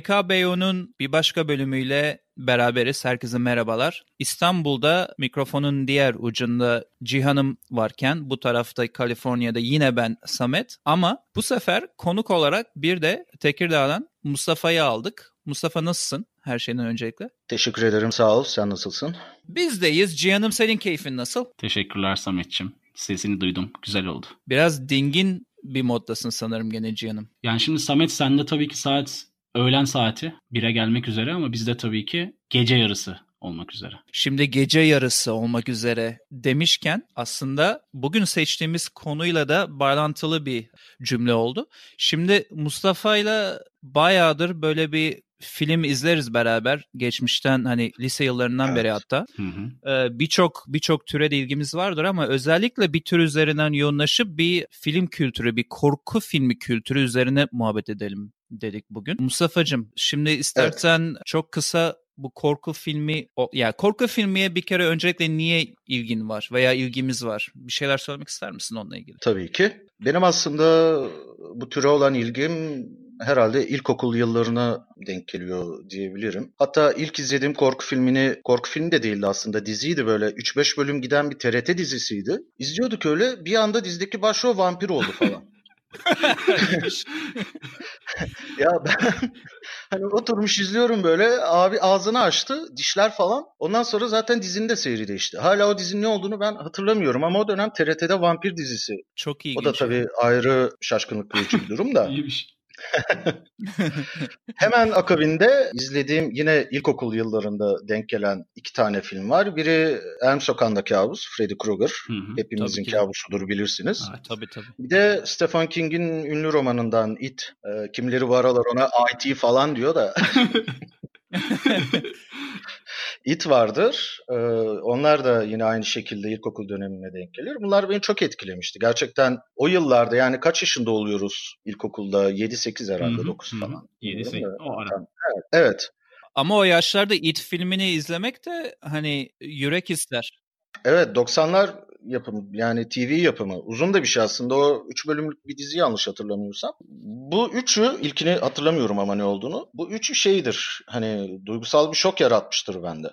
HKBO'nun bir başka bölümüyle beraberiz. Herkese merhabalar. İstanbul'da mikrofonun diğer ucunda Cihan'ım varken bu tarafta Kaliforniya'da yine ben Samet. Ama bu sefer konuk olarak bir de Tekirdağ'dan Mustafa'yı aldık. Mustafa nasılsın her şeyden öncelikle? Teşekkür ederim sağ ol. Sen nasılsın? Bizdeyiz. Cihan'ım senin keyfin nasıl? Teşekkürler Samet'ciğim. Sesini duydum. Güzel oldu. Biraz dingin bir moddasın sanırım gene Cihan'ım. Yani şimdi Samet sende tabii ki saat öğlen saati 1'e gelmek üzere ama bizde tabii ki gece yarısı olmak üzere. Şimdi gece yarısı olmak üzere demişken aslında bugün seçtiğimiz konuyla da bağlantılı bir cümle oldu. Şimdi Mustafa ile bayağıdır böyle bir film izleriz beraber geçmişten hani lise yıllarından evet. beri hatta. Ee, birçok birçok türe de ilgimiz vardır ama özellikle bir tür üzerinden yoğunlaşıp bir film kültürü, bir korku filmi kültürü üzerine muhabbet edelim dedik bugün. Mustafa'cığım şimdi istersen evet. çok kısa bu korku filmi ya yani korku filmiye bir kere öncelikle niye ilgin var veya ilgimiz var? Bir şeyler söylemek ister misin onunla ilgili? Tabii ki. Benim aslında bu türe olan ilgim herhalde ilkokul yıllarına denk geliyor diyebilirim. Hatta ilk izlediğim korku filmini, korku filmi de değildi aslında diziydi böyle 3-5 bölüm giden bir TRT dizisiydi. İzliyorduk öyle bir anda dizideki başrol vampir oldu falan. ya ben hani oturmuş izliyorum böyle abi ağzını açtı dişler falan. Ondan sonra zaten dizinin de seyri değişti. Hala o dizinin ne olduğunu ben hatırlamıyorum ama o dönem TRT'de vampir dizisi. Çok iyi. O da tabii ayrı şaşkınlık verici bir durum da. İyiymiş. Hemen akabinde izlediğim yine ilkokul yıllarında denk gelen iki tane film var. Biri Elm Sokağı'nda kabus, Freddy Krueger. Hı hı, Hepimizin kabusudur bilirsiniz. Ha, tabii tabii. Bir de Stephen King'in ünlü romanından It. E, kimleri var aralar ona IT falan diyor da. It vardır. Ee, onlar da yine aynı şekilde ilkokul dönemine denk geliyor. Bunlar beni çok etkilemişti. Gerçekten o yıllarda yani kaç yaşında oluyoruz ilkokulda? 7-8 herhalde, Hı-hı, 9 falan. 7-8 o ara. Evet, evet. Ama o yaşlarda It filmini izlemek de hani yürek ister. Evet 90'lar yapımı yani TV yapımı. Uzun da bir şey aslında. O 3 bölümlük bir dizi yanlış hatırlamıyorsam. Bu üçü ilkini hatırlamıyorum ama ne olduğunu. Bu üçü şeydir. Hani duygusal bir şok yaratmıştır bende.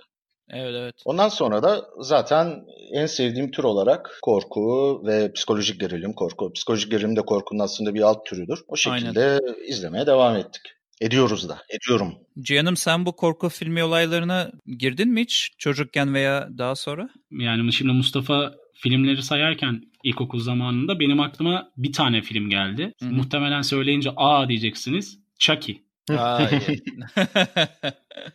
Evet evet. Ondan sonra da zaten en sevdiğim tür olarak korku ve psikolojik gerilim korku. Psikolojik gerilim de korkunun aslında bir alt türüdür. O şekilde Aynen. izlemeye devam ettik. Ediyoruz da. Ediyorum. Cihan'ım sen bu korku filmi olaylarına girdin mi hiç çocukken veya daha sonra? Yani şimdi Mustafa filmleri sayarken ilkokul zamanında benim aklıma bir tane film geldi. Hı-hı. Muhtemelen söyleyince aa diyeceksiniz. Chucky.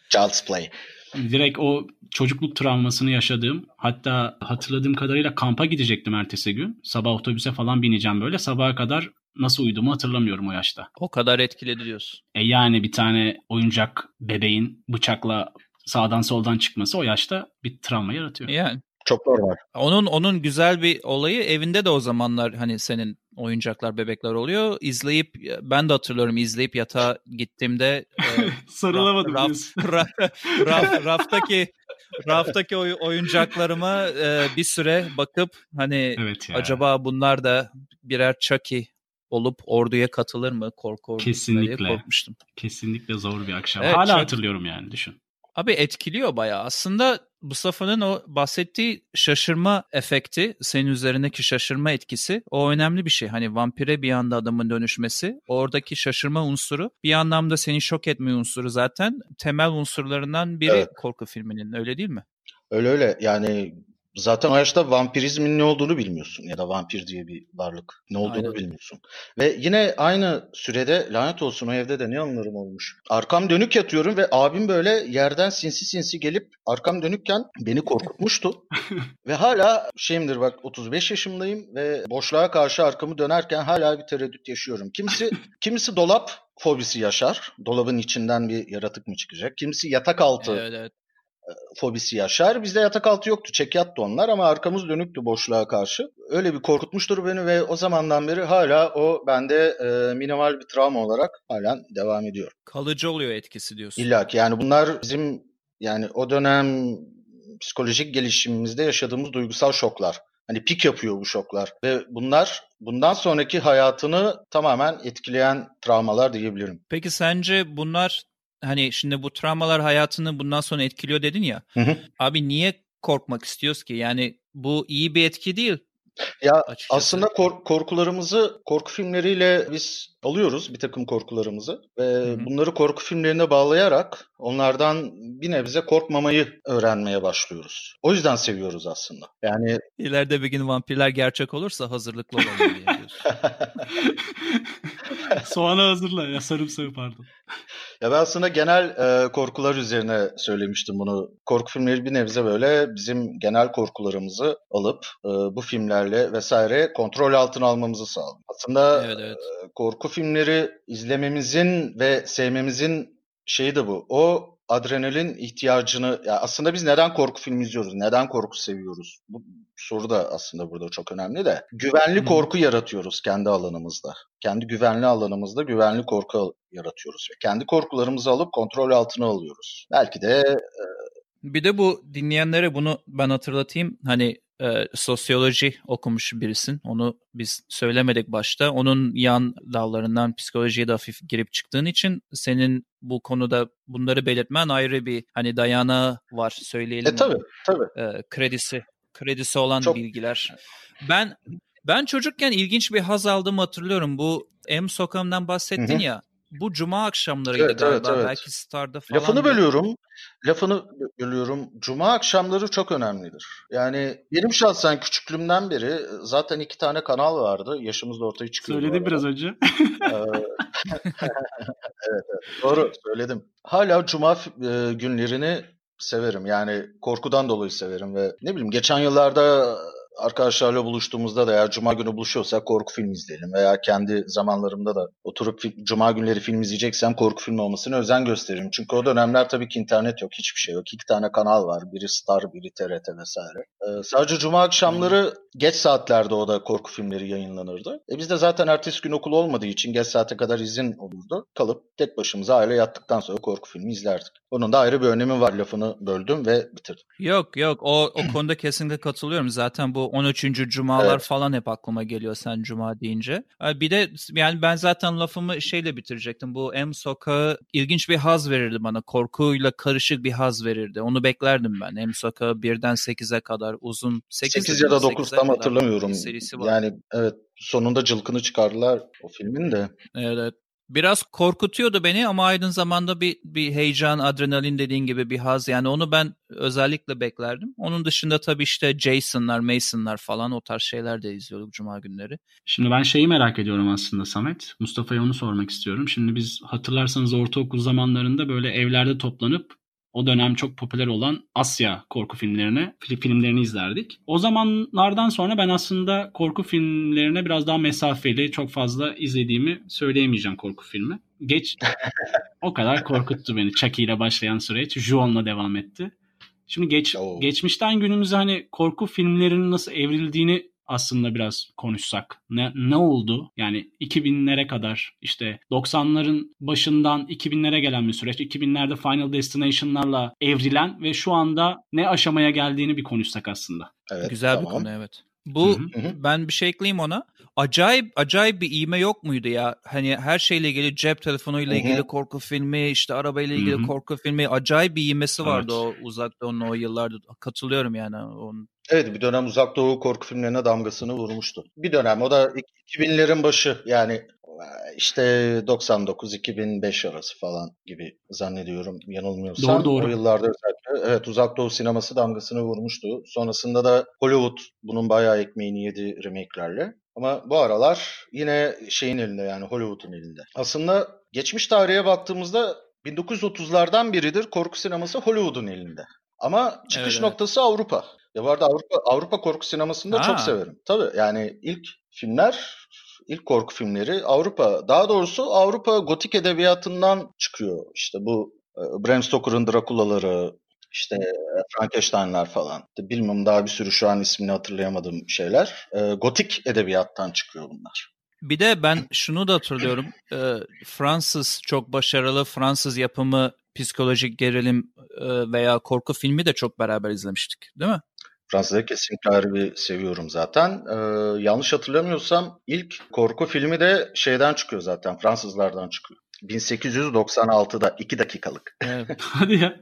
Child's Play. Direkt o çocukluk travmasını yaşadığım hatta hatırladığım kadarıyla kampa gidecektim ertesi gün. Sabah otobüse falan bineceğim böyle. Sabaha kadar nasıl uyuduğumu hatırlamıyorum o yaşta. O kadar etkiledi diyorsun. E yani bir tane oyuncak bebeğin bıçakla sağdan soldan çıkması o yaşta bir travma yaratıyor. Yani çok normal. Onun onun güzel bir olayı evinde de o zamanlar hani senin oyuncaklar bebekler oluyor. İzleyip ben de hatırlıyorum izleyip yatağa gittiğimde e, sarılamadım raf, raf, raf, raftaki raftaki oy, oyuncaklarıma e, bir süre bakıp hani evet acaba bunlar da birer Chucky olup orduya katılır mı korku ordusuna Kesinlikle. diye korkmuştum. Kesinlikle zor bir akşam. Evet, Hala çok... hatırlıyorum yani düşün. Abi etkiliyor bayağı. Aslında Mustafa'nın o bahsettiği şaşırma efekti, senin üzerindeki şaşırma etkisi o önemli bir şey. Hani vampire bir anda adamın dönüşmesi, oradaki şaşırma unsuru bir anlamda seni şok etme unsuru zaten temel unsurlarından biri evet. korku filminin öyle değil mi? Öyle öyle yani Zaten o yaşta vampirizmin ne olduğunu bilmiyorsun ya da vampir diye bir varlık ne olduğunu Aynen. bilmiyorsun. Ve yine aynı sürede lanet olsun o evde de ne anlarım olmuş. Arkam dönük yatıyorum ve abim böyle yerden sinsi sinsi gelip arkam dönükken beni korkutmuştu. ve hala şeyimdir bak 35 yaşımdayım ve boşluğa karşı arkamı dönerken hala bir tereddüt yaşıyorum. Kimisi kimisi dolap fobisi yaşar. Dolabın içinden bir yaratık mı çıkacak? Kimisi yatak altı evet, evet fobisi yaşar. Bizde yatak altı yoktu. Çekyattı onlar ama arkamız dönüktü boşluğa karşı. Öyle bir korkutmuştur beni ve o zamandan beri hala o bende e, minimal bir travma olarak halen devam ediyor. Kalıcı oluyor etkisi diyorsun. İlla ki yani bunlar bizim yani o dönem psikolojik gelişimimizde yaşadığımız duygusal şoklar. Hani pik yapıyor bu şoklar ve bunlar bundan sonraki hayatını tamamen etkileyen travmalar diyebilirim. Peki sence bunlar hani şimdi bu travmalar hayatını bundan sonra etkiliyor dedin ya. Hı hı. Abi niye korkmak istiyoruz ki? Yani bu iyi bir etki değil. Ya açıkçası. aslında kork- korkularımızı korku filmleriyle biz alıyoruz bir takım korkularımızı ve hı. bunları korku filmlerine bağlayarak onlardan bir nebze korkmamayı öğrenmeye başlıyoruz. O yüzden seviyoruz aslında. Yani İleride bir gün vampirler gerçek olursa hazırlıklı olalım diye diyorsun. Soğanı hazırla ya sarımsağı pardon. Ya ben aslında genel e, korkular üzerine söylemiştim bunu. Korku filmleri bir nebze böyle bizim genel korkularımızı alıp e, bu filmlerle vesaire kontrol altına almamızı sağlıyor. Aslında evet evet. e, korku filmleri izlememizin ve sevmemizin şeyi de bu. O adrenalin ihtiyacını ya aslında biz neden korku filmi izliyoruz? Neden korku seviyoruz? Bu soru da aslında burada çok önemli de. Güvenli Hı. korku yaratıyoruz kendi alanımızda. Kendi güvenli alanımızda güvenli korku yaratıyoruz ve kendi korkularımızı alıp kontrol altına alıyoruz. Belki de Bir de bu dinleyenlere bunu ben hatırlatayım. Hani e, sosyoloji okumuş birisin. Onu biz söylemedik başta. Onun yan dallarından psikolojiye de hafif girip çıktığın için senin bu konuda bunları belirtmen ayrı bir hani dayanağı var söyleyelim. e tabii tabii. E, kredisi kredisi olan Çok- bilgiler. Ben ben çocukken ilginç bir haz aldığımı hatırlıyorum. Bu M sokağından bahsettin Hı hı. ya. Bu cuma akşamlarıydı Evet, galiba. evet, evet. Belki Star'da falan. Lafını bölüyorum. Lafını bölüyorum. Cuma akşamları çok önemlidir. Yani benim şahsen küçüklüğümden beri zaten iki tane kanal vardı. Yaşımız da ortaya çıkıyor. Söyledim biraz önce. Evet, evet, doğru söyledim. Hala cuma günlerini severim. Yani korkudan dolayı severim ve ne bileyim geçen yıllarda arkadaşlarla buluştuğumuzda da eğer cuma günü buluşuyorsak korku filmi izleyelim veya kendi zamanlarımda da oturup fi- cuma günleri film izleyeceksem korku filmi olmasına özen gösteririm. Çünkü o dönemler tabii ki internet yok, hiçbir şey yok. İki tane kanal var. Biri Star, biri TRT vesaire. Ee, sadece cuma akşamları geç saatlerde o da korku filmleri yayınlanırdı. E biz de zaten ertesi gün okul olmadığı için geç saate kadar izin olurdu. Kalıp tek başımıza aile yattıktan sonra korku filmi izlerdik. Onun da ayrı bir önemi var lafını böldüm ve bitirdim. Yok yok o, o konuda kesinlikle katılıyorum. Zaten bu 13. cumalar Evet. falan hep aklıma geliyor sen cuma deyince. Bir de yani ben zaten lafımı şeyle bitirecektim. Bu M sokağı ilginç bir haz verirdi bana. Korkuyla karışık bir haz verirdi. Onu beklerdim ben. M sokağı birden 8'e kadar uzun. 8, 8 ya da 9 8'e tam hatırlamıyorum. serisi var. Yani evet sonunda cılkını çıkardılar o filmin de. Evet. Biraz korkutuyordu beni ama aynı zamanda bir bir heyecan, adrenalin dediğin gibi bir haz. Yani onu ben özellikle beklerdim. Onun dışında tabii işte Jason'lar, Mason'lar falan o tarz şeyler de izliyorduk cuma günleri. Şimdi ben şeyi merak ediyorum aslında Samet. Mustafa'ya onu sormak istiyorum. Şimdi biz hatırlarsanız ortaokul zamanlarında böyle evlerde toplanıp o dönem çok popüler olan Asya korku filmlerini, fil- filmlerini izlerdik. O zamanlardan sonra ben aslında korku filmlerine biraz daha mesafeli, çok fazla izlediğimi söyleyemeyeceğim korku filmi. Geç o kadar korkuttu beni. Chucky ile başlayan süreç Ju-on'la devam etti. Şimdi geç Oo. geçmişten günümüze hani korku filmlerinin nasıl evrildiğini aslında biraz konuşsak. Ne, ne oldu? Yani 2000'lere kadar işte 90'ların başından 2000'lere gelen bir süreç. 2000'lerde Final Destination'larla evrilen ve şu anda ne aşamaya geldiğini bir konuşsak aslında. Evet, Güzel tamam. bir konu evet. Bu Hı hı. Hı hı. ben bir şey ekleyeyim ona. Acayip acayip bir iğme yok muydu ya? Hani her şeyle ilgili cep telefonuyla Hı hı. ilgili korku filmi, işte arabayla ilgili Hı hı. korku filmi acayip bir iğmesi vardı Evet. o uzak doğunun o yıllarda. Katılıyorum yani. Onun. Evet bir dönem uzak doğu korku filmlerine damgasını vurmuştu. Bir dönem o da 2000'lerin başı yani işte 99-2005 arası falan gibi zannediyorum yanılmıyorsam. Doğru, doğru. O yıllarda özellikle evet uzak doğu sineması damgasını vurmuştu. Sonrasında da Hollywood bunun bayağı ekmeğini yedi remake'lerle. Ama bu aralar yine şeyin elinde yani Hollywood'un elinde. Aslında geçmiş tarihe baktığımızda 1930'lardan biridir korku sineması Hollywood'un elinde. Ama çıkış Evet, evet. noktası Avrupa. Ya bu arada Avrupa, Avrupa korku sinemasını da Ha. çok severim. Tabii yani ilk filmler, ilk korku filmleri Avrupa. Daha doğrusu Avrupa gotik edebiyatından çıkıyor. İşte bu e, Bram Stoker'ın Drakula'ları, işte e, Frankenstein'lar falan. Bilmiyorum daha bir sürü şu an ismini hatırlayamadığım şeyler. E, Gotik edebiyattan çıkıyor bunlar. Bir de ben şunu da hatırlıyorum. Fransız çok başarılı Fransız yapımı psikolojik gerilim veya korku filmi de çok beraber izlemiştik, değil mi? Fransa'yı kesinlikle ayrı bir seviyorum zaten. Ee, yanlış hatırlamıyorsam ilk korku filmi de şeyden çıkıyor zaten. Fransızlardan çıkıyor. 1896'da 2 dakikalık. Evet. Hadi ya.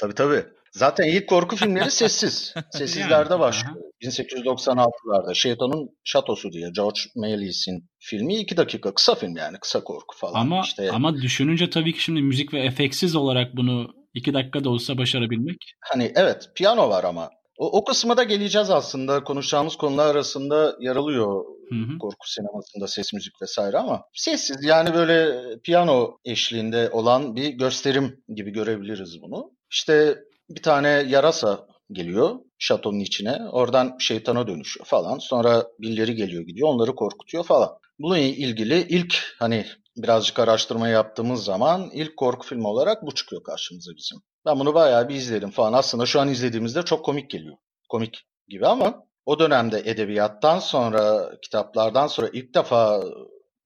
Tabii tabii. Zaten ilk korku filmleri sessiz. Sessizlerde başlıyor. 1896'larda Şeytanın Şatosu diye George Méliès'in filmi 2 dakika. Kısa film yani. Kısa korku falan. Ama işte, ama düşününce tabii ki şimdi müzik ve efeksiz olarak bunu 2 dakika da olsa başarabilmek. Hani evet piyano var ama. O, o kısma da geleceğiz aslında. Konuşacağımız konular arasında yer alıyor Hı hı. korku sinemasında ses müzik vesaire ama sessiz yani böyle piyano eşliğinde olan bir gösterim gibi görebiliriz bunu. İşte bir tane yarasa geliyor şatonun içine. Oradan şeytana dönüşüyor falan. Sonra birileri geliyor gidiyor. Onları korkutuyor falan. Bununla ilgili ilk hani birazcık araştırma yaptığımız zaman ilk korku filmi olarak bu çıkıyor karşımıza bizim. Ben bunu bayağı bir izledim falan. Aslında şu an izlediğimizde çok komik geliyor. Komik gibi ama o dönemde edebiyattan sonra, kitaplardan sonra ilk defa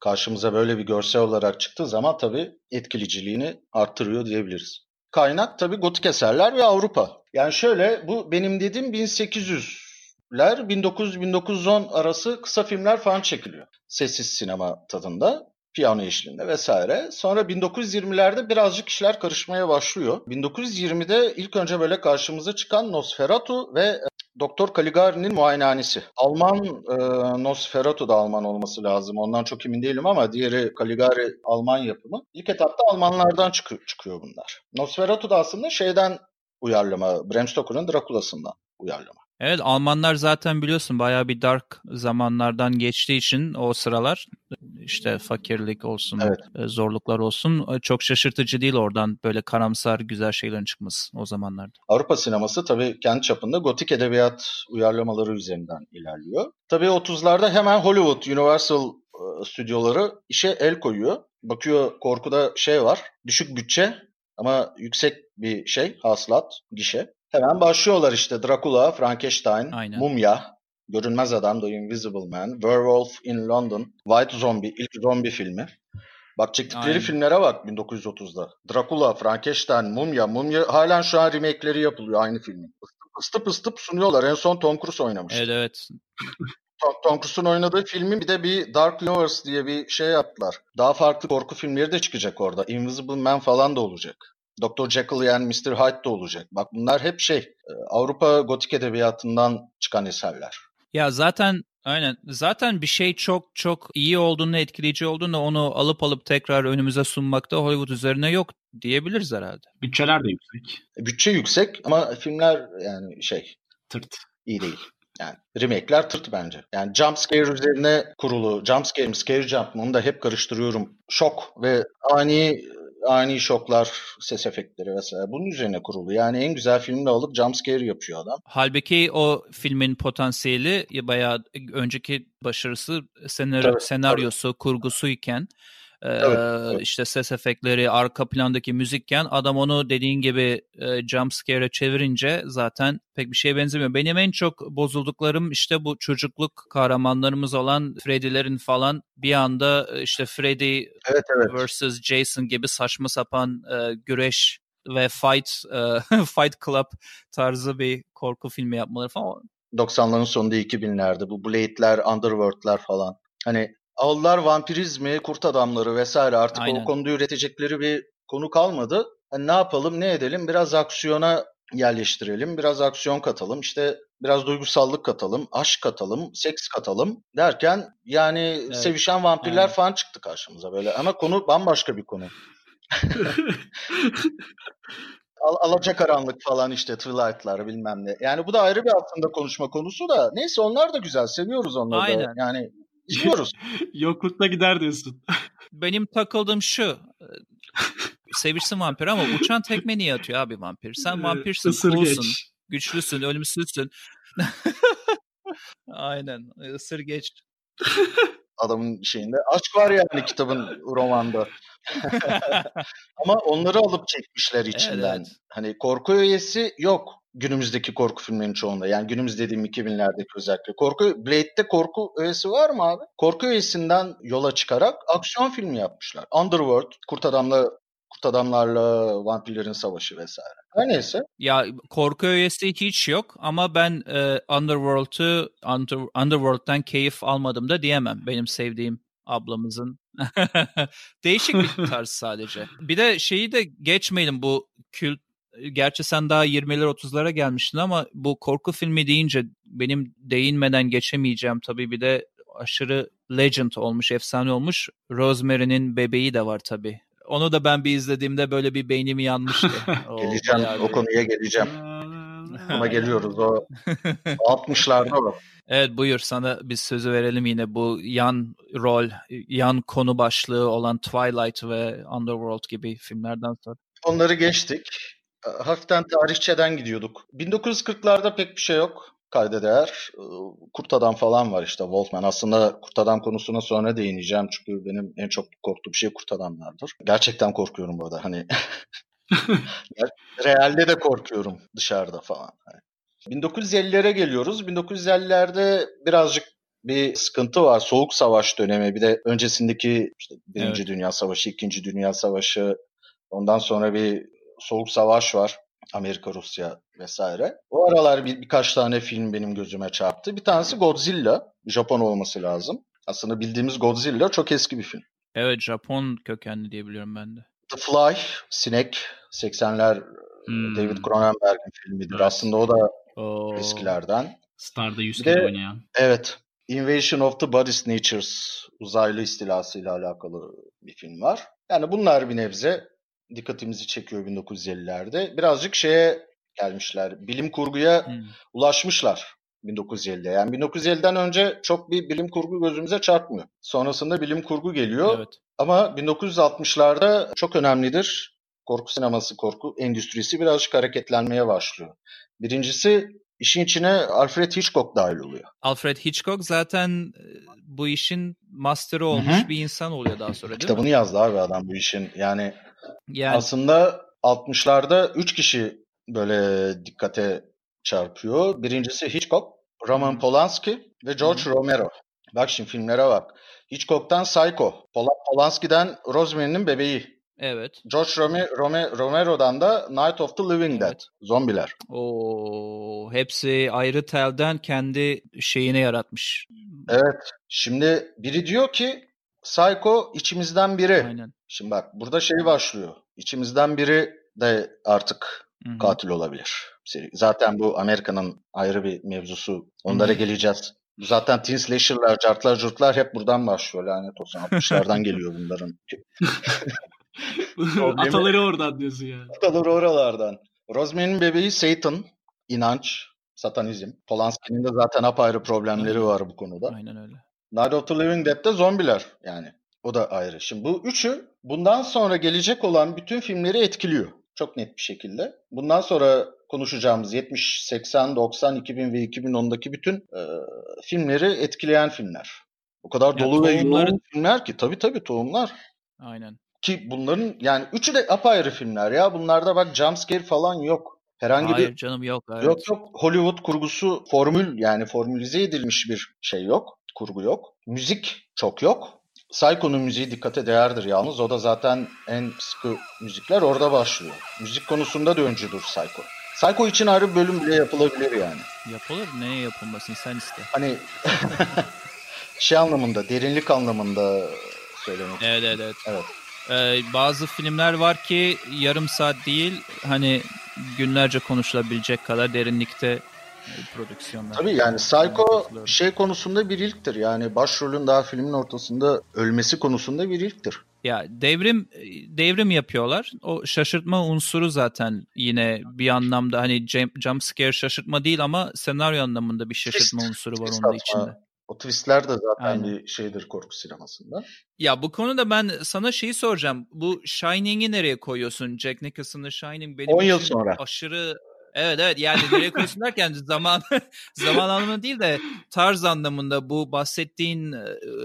karşımıza böyle bir görsel olarak çıktığı zaman tabii etkileyiciliğini arttırıyor diyebiliriz. Kaynak tabii gotik eserler ve Avrupa. Yani şöyle bu benim dediğim 1800'ler 1900-1910 arası kısa filmler falan çekiliyor. Sessiz sinema tadında piyano eşliğinde vesaire. Sonra 1920'lerde birazcık işler karışmaya başlıyor. 1920'de ilk önce böyle karşımıza çıkan Nosferatu ve Doktor Caligari'nin muayenehanesi. Alman e, Nosferatu da Alman olması lazım. Ondan çok emin değilim ama diğeri Caligari Alman yapımı. İlk etapta Almanlardan çıkıyor, çıkıyor bunlar. Nosferatu da aslında şeyden uyarlama. Bram Stoker'ın Drakula'sından uyarlama. Evet Almanlar zaten biliyorsun bayağı bir dark zamanlardan geçtiği için o sıralar işte fakirlik olsun, Evet. e, zorluklar olsun e, çok şaşırtıcı değil oradan böyle karamsar güzel şeylerin çıkması o zamanlarda. Avrupa sineması tabii kendi çapında gotik edebiyat uyarlamaları üzerinden ilerliyor. Tabii 30'larda hemen Hollywood, Universal e, stüdyoları işe el koyuyor. Bakıyor korkuda şey var, düşük bütçe ama yüksek bir şey, hasılat, gişe. Hemen başlıyorlar işte Dracula, Frankenstein, Aynen. Mumya, Görünmez Adam, The Invisible Man, Werewolf in London, White Zombie, ilk zombi filmi. Bak çektikleri Aynen. filmlere bak 1930'da. Dracula, Frankenstein, Mumya. Mumya halen şu an remake'leri yapılıyor aynı filmin. Istıp ıstıp, sunuyorlar. En son Tom Cruise oynamış. Evet evet. Tom, Tom Cruise'un oynadığı filmin bir de bir Dark Universe diye bir şey yaptılar. Daha farklı korku filmleri de çıkacak orada. Invisible Man falan da olacak. Dr. Jekyll yani Mr. Hyde de olacak. Bak bunlar hep şey e, Avrupa gotik edebiyatından çıkan eserler. Ya zaten aynen zaten bir şey çok çok iyi olduğunu etkileyici olduğunu onu alıp alıp tekrar önümüze sunmakta Hollywood üzerine yok diyebiliriz herhalde. Bütçeler de yüksek. E, Bütçe yüksek ama filmler yani şey Tırt. iyi değil. Yani remake'ler tırt bence. Yani jump scare üzerine kurulu. Jump scare scare jump onu da hep karıştırıyorum. Şok ve ani ani şoklar, ses efektleri vesaire bunun üzerine kurulu. Yani en güzel filmini alıp jump scare yapıyor adam. Halbuki o filmin potansiyeli ya bayağı önceki başarısı senaryo, Tabii, senaryosu, kurgusuyken e, Tabii, tabii. işte ses efektleri, arka plandaki müzikken adam onu dediğin gibi e, jump scare'e çevirince zaten pek bir şeye benzemiyor. Benim en çok bozulduklarım işte bu çocukluk kahramanlarımız olan Freddy'lerin falan bir anda işte Freddy Evet evet. vs. Jason gibi saçma sapan e, güreş ve fight e, fight club tarzı bir korku filmi yapmaları falan. 90'ların sonunda 2000'lerde bu Blade'ler, Underworld'ler falan. Hani Ağlılar vampirizmi, kurt adamları vesaire artık Aynen. o konuda üretecekleri bir konu kalmadı. Hani ne yapalım, ne edelim? Biraz aksiyona yerleştirelim, biraz aksiyon katalım, işte biraz duygusallık katalım, aşk katalım, seks katalım derken yani Evet. sevişen vampirler Aynen. falan çıktı karşımıza böyle. Ama konu bambaşka bir konu. Al Alacakaranlık falan işte Twilight'lar bilmem ne. Yani bu da ayrı bir aslında konuşma konusu da. Neyse onlar da güzel. Seviyoruz onları da. Aynen. Yani izliyoruz. Yoklukta gider diyorsun. Benim takıldığım şu. e, Sevişsin vampir ama uçan tekme niye atıyor abi vampir? Sen vampirsin, Isırgeç. coolsun, güçlüsün, ölümsüzsün. Aynen. Isır geç. Adamın şeyinde. Aşk var yani kitabın romanda. Ama onları alıp çekmişler içinden. evet. Hani korku öğesi yok günümüzdeki korku filmlerinin çoğunda. Yani günümüz dediğim 2000'lerdeki özellikle. Korku Blade'de korku öğesi var mı abi? Korku öğesinden yola çıkarak aksiyon filmi yapmışlar. Underworld, Kurt Adam'la Kurt Adamlarla Vampirlerin Savaşı vesaire. Her neyse. Ya korku öğesi hiç yok ama ben e, Underworld'u Under, Underworld'dan keyif almadım da diyemem. Benim sevdiğim ablamızın Değişik bir tarz sadece. Bir de şeyi de geçmeyelim bu kült gerçi sen daha 20'ler 30'lara gelmiştin ama bu korku filmi deyince benim değinmeden geçemeyeceğim tabii bir de aşırı legend olmuş, efsane olmuş. Rosemary'nin bebeği de var tabii. Onu da ben bir izlediğimde böyle bir beynimi yanmıştı. o geleceğim, o konuya geleceğim. Ama geliyoruz o 60'larda o. Evet buyur sana biz sözü verelim yine bu yan rol, yan konu başlığı olan Twilight ve Underworld gibi filmlerden sonra. Onları geçtik. Hafiften tarihçeden gidiyorduk. 1940'larda pek bir şey yok kayda değer. Kurt Adam falan var işte Wolfman. Aslında Kurt Adam konusuna sonra değineceğim çünkü benim en çok korktuğum şey Kurt Adamlardır. Gerçekten korkuyorum burada hani. Realde de korkuyorum dışarıda falan. 1950'lere geliyoruz. 1950'lerde birazcık bir sıkıntı var. Soğuk Savaş dönemi bir de öncesindeki işte Birinci evet. Dünya Savaşı, İkinci Dünya Savaşı ondan sonra bir Soğuk Savaş var. Amerika, Rusya vesaire. O aralar bir, birkaç tane film benim gözüme çarptı. Bir tanesi Godzilla. Japon olması lazım. Aslında bildiğimiz Godzilla çok eski bir film. Evet Japon kökenli diyebiliyorum ben de. The Fly, Sinek 80'ler hmm. David Cronenberg'in filmidir. Evet. Aslında o da Oo. eskilerden. Star'da 100 kere oynayan. Evet. Invasion of the Body Snatchers uzaylı istilasıyla alakalı bir film var. Yani bunlar bir nebze dikkatimizi çekiyor 1950'lerde. Birazcık şeye gelmişler. Bilim kurguya hmm. ulaşmışlar 1950'de. Yani 1950'den önce çok bir bilim kurgu gözümüze çarpmıyor. Sonrasında bilim kurgu geliyor. Evet. Ama 1960'larda çok önemlidir. Korku sineması, korku endüstrisi birazcık hareketlenmeye başlıyor. Birincisi işin içine Alfred Hitchcock dahil oluyor. Alfred Hitchcock zaten e, bu işin master'ı olmuş Hı-hı. bir insan oluyor daha sonra değil Kitabını mi? yazdı abi adam bu işin. Yani yani... Aslında 60'larda 3 kişi böyle dikkate çarpıyor. Birincisi Hitchcock, Roman Polanski ve George hmm. Romero. Bak şimdi filmlere bak. Hitchcock'tan Psycho, Pol Polanski'den Rosemary'nin Bebeği. Evet. George Rome, Rome, Romero'dan da Night of the Living Dead. Zombiler. Oo, hepsi ayrı telden kendi şeyini yaratmış. Evet. Şimdi biri diyor ki Psycho içimizden biri. Aynen. Şimdi bak burada şey başlıyor. İçimizden biri de artık Hı-hı. katil olabilir. Zaten bu Amerika'nın ayrı bir mevzusu. Onlara Hı-hı. geleceğiz. Zaten teen slasher'lar, cartlar, curtlar hep buradan başlıyor lanet olsun. 60'lardan geliyor bunların. Ataları oradan diyorsun yani. Ataları oralardan. Rosemary'nin bebeği Satan, inanç, satanizm. Polanski'nin de zaten apayrı problemleri var bu konuda. Aynen öyle. Night of the Living Dead'de zombiler yani. O da ayrı. Şimdi bu üçü bundan sonra gelecek olan bütün filmleri etkiliyor. Çok net bir şekilde. Bundan sonra konuşacağımız 70, 80, 90, 2000 ve 2010'daki bütün e, filmleri etkileyen filmler. O kadar yani dolu ve yoğun filmler ki. Tabii tabii tohumlar. Aynen. Ki bunların yani üçü de apayrı filmler ya. Bunlarda bak jumpscare falan yok. Herhangi Hayır bir canım yok. Evet. Yok yok Hollywood kurgusu formül yani formülize edilmiş bir şey yok. Kurgu yok. Müzik çok yok. Psycho'nun müziği dikkate değerdir yalnız. O da zaten en sıkı müzikler orada başlıyor. Müzik konusunda da öncüdür Psycho. Psycho için ayrı bölüm bile yapılabilir yani. Yapılır. Neye yapılmasın sen iste. Hani şey anlamında, derinlik anlamında söylemek Evet evet evet. evet. Ee, bazı filmler var ki yarım saat değil hani günlerce konuşulabilecek kadar derinlikte prodüksiyonlar. Tabii yani Psycho şey konusunda bir ilktir. Yani başrolün daha filmin ortasında ölmesi konusunda bir ilktir. Ya devrim devrim yapıyorlar. O şaşırtma unsuru zaten yine bir anlamda hani jump scare şaşırtma değil ama senaryo anlamında bir şaşırtma twist, unsuru var onun içinde. O twistler de zaten Aynen. bir şeydir korku sinemasında. Ya bu konuda ben sana şeyi soracağım. Bu Shining'i nereye koyuyorsun? Jack Nicholson'ın Shining benim 10 yıl sonra. aşırı Evet evet yani nereye koyuyorsun derken zaman zaman anlamında değil de tarz anlamında bu bahsettiğin e,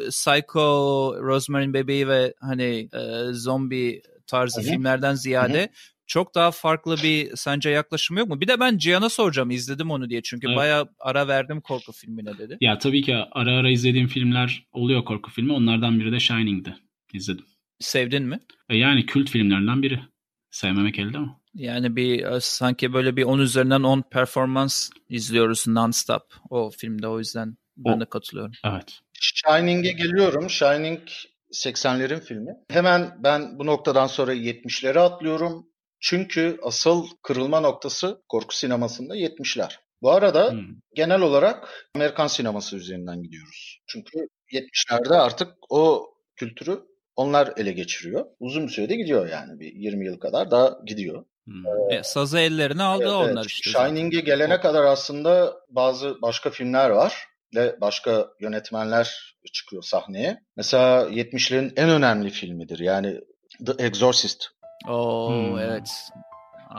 Psycho, Rosemary'nin bebeği ve hani e, zombi tarzı Hı-hı. filmlerden ziyade Hı-hı. çok daha farklı bir sence yaklaşım yok mu? Bir de ben Cihan'a soracağım izledim onu diye çünkü evet. bayağı ara verdim korku filmine dedi. Ya tabii ki ara ara izlediğim filmler oluyor korku filmi onlardan biri de Shining'di izledim. Sevdin mi? E yani kült filmlerinden biri. Sevmemek elde mi? Yani bir e, sanki böyle bir 10 üzerinden 10 performans izliyoruz non-stop o filmde o yüzden ben o, de katılıyorum. Evet. Shining'e geliyorum. Shining 80'lerin filmi. Hemen ben bu noktadan sonra 70'lere atlıyorum. Çünkü asıl kırılma noktası korku sinemasında 70'ler. Bu arada hmm. genel olarak Amerikan sineması üzerinden gidiyoruz. Çünkü 70'lerde artık o kültürü onlar ele geçiriyor. Uzun bir sürede gidiyor yani bir 20 yıl kadar daha gidiyor. Hmm. Ee, e, sazı ellerine aldı evet, onlar işte. Shining'e gelene o... kadar aslında bazı başka filmler var ve başka yönetmenler çıkıyor sahneye. Mesela 70'lerin en önemli filmidir. Yani The Exorcist. Oo hmm. evet.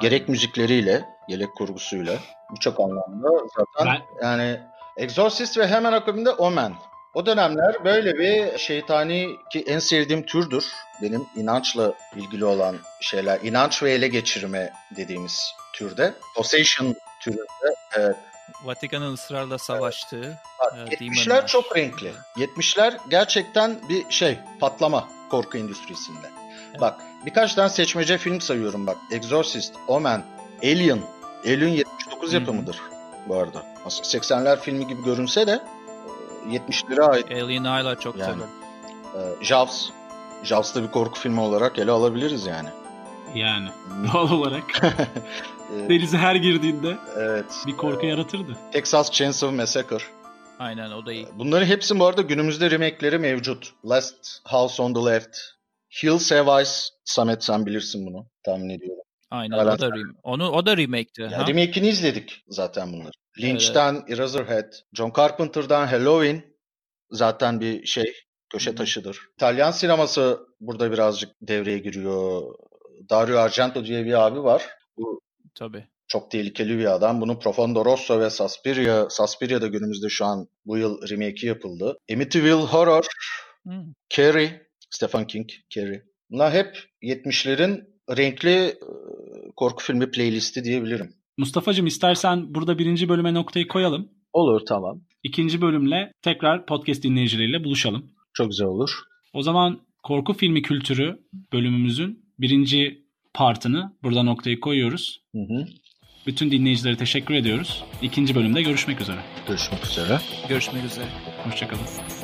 Gerek müzikleriyle, gerek kurgusuyla birçok anlamda zaten ben... yani Exorcist ve hemen akabinde Omen. O dönemler böyle bir şeytani ki en sevdiğim türdür. Benim inançla ilgili olan şeyler. inanç ve ele geçirme dediğimiz türde. Possession türünde. Evet. Vatikan'ın ısrarla savaştığı. Evet. 70'ler çok renkli. 70'ler gerçekten bir şey patlama korku endüstrisinde. Evet. Bak birkaç tane seçmece film sayıyorum bak. Exorcist, Omen, Alien. Alien 79 yapımıdır bu arada. Aslında 80'ler filmi gibi görünse de 70'lere ait. Alien hala çok yani, severim. E, Jaws. Jaws da bir korku filmi olarak ele alabiliriz yani. Yani doğal olarak. Denize her girdiğinde evet, bir korku e, yaratırdı. Texas Chainsaw Massacre. Aynen o da iyi. Bunların hepsi bu arada günümüzde remake'leri mevcut. Last House on the Left. Hills Have Eyes. Samet sen bilirsin bunu tahmin ediyorum. Aynen Hala o da, onu, o da remake'ti. Yani remake'ini izledik zaten bunları. Lynch'ten evet. Eraserhead, John Carpenter'dan Halloween zaten bir şey köşe taşıdır. İtalyan sineması burada birazcık devreye giriyor. Dario Argento diye bir abi var. Bu Tabii. Çok tehlikeli bir adam. Bunun Profondo Rosso ve Suspiria, Suspiria'da günümüzde şu an bu yıl remake'i yapıldı. Amityville Horror, hmm. Carrie, Stephen King, Carrie. Bunlar hep 70'lerin renkli korku filmi playlisti diyebilirim. Mustafa'cığım istersen burada birinci bölüme noktayı koyalım. Olur tamam. İkinci bölümle tekrar podcast dinleyicileriyle buluşalım. Çok güzel olur. O zaman korku filmi kültürü bölümümüzün birinci partını burada noktayı koyuyoruz. Hı hı. Bütün dinleyicilere teşekkür ediyoruz. İkinci bölümde görüşmek üzere. Görüşmek üzere. Görüşmek üzere. Hoşçakalın.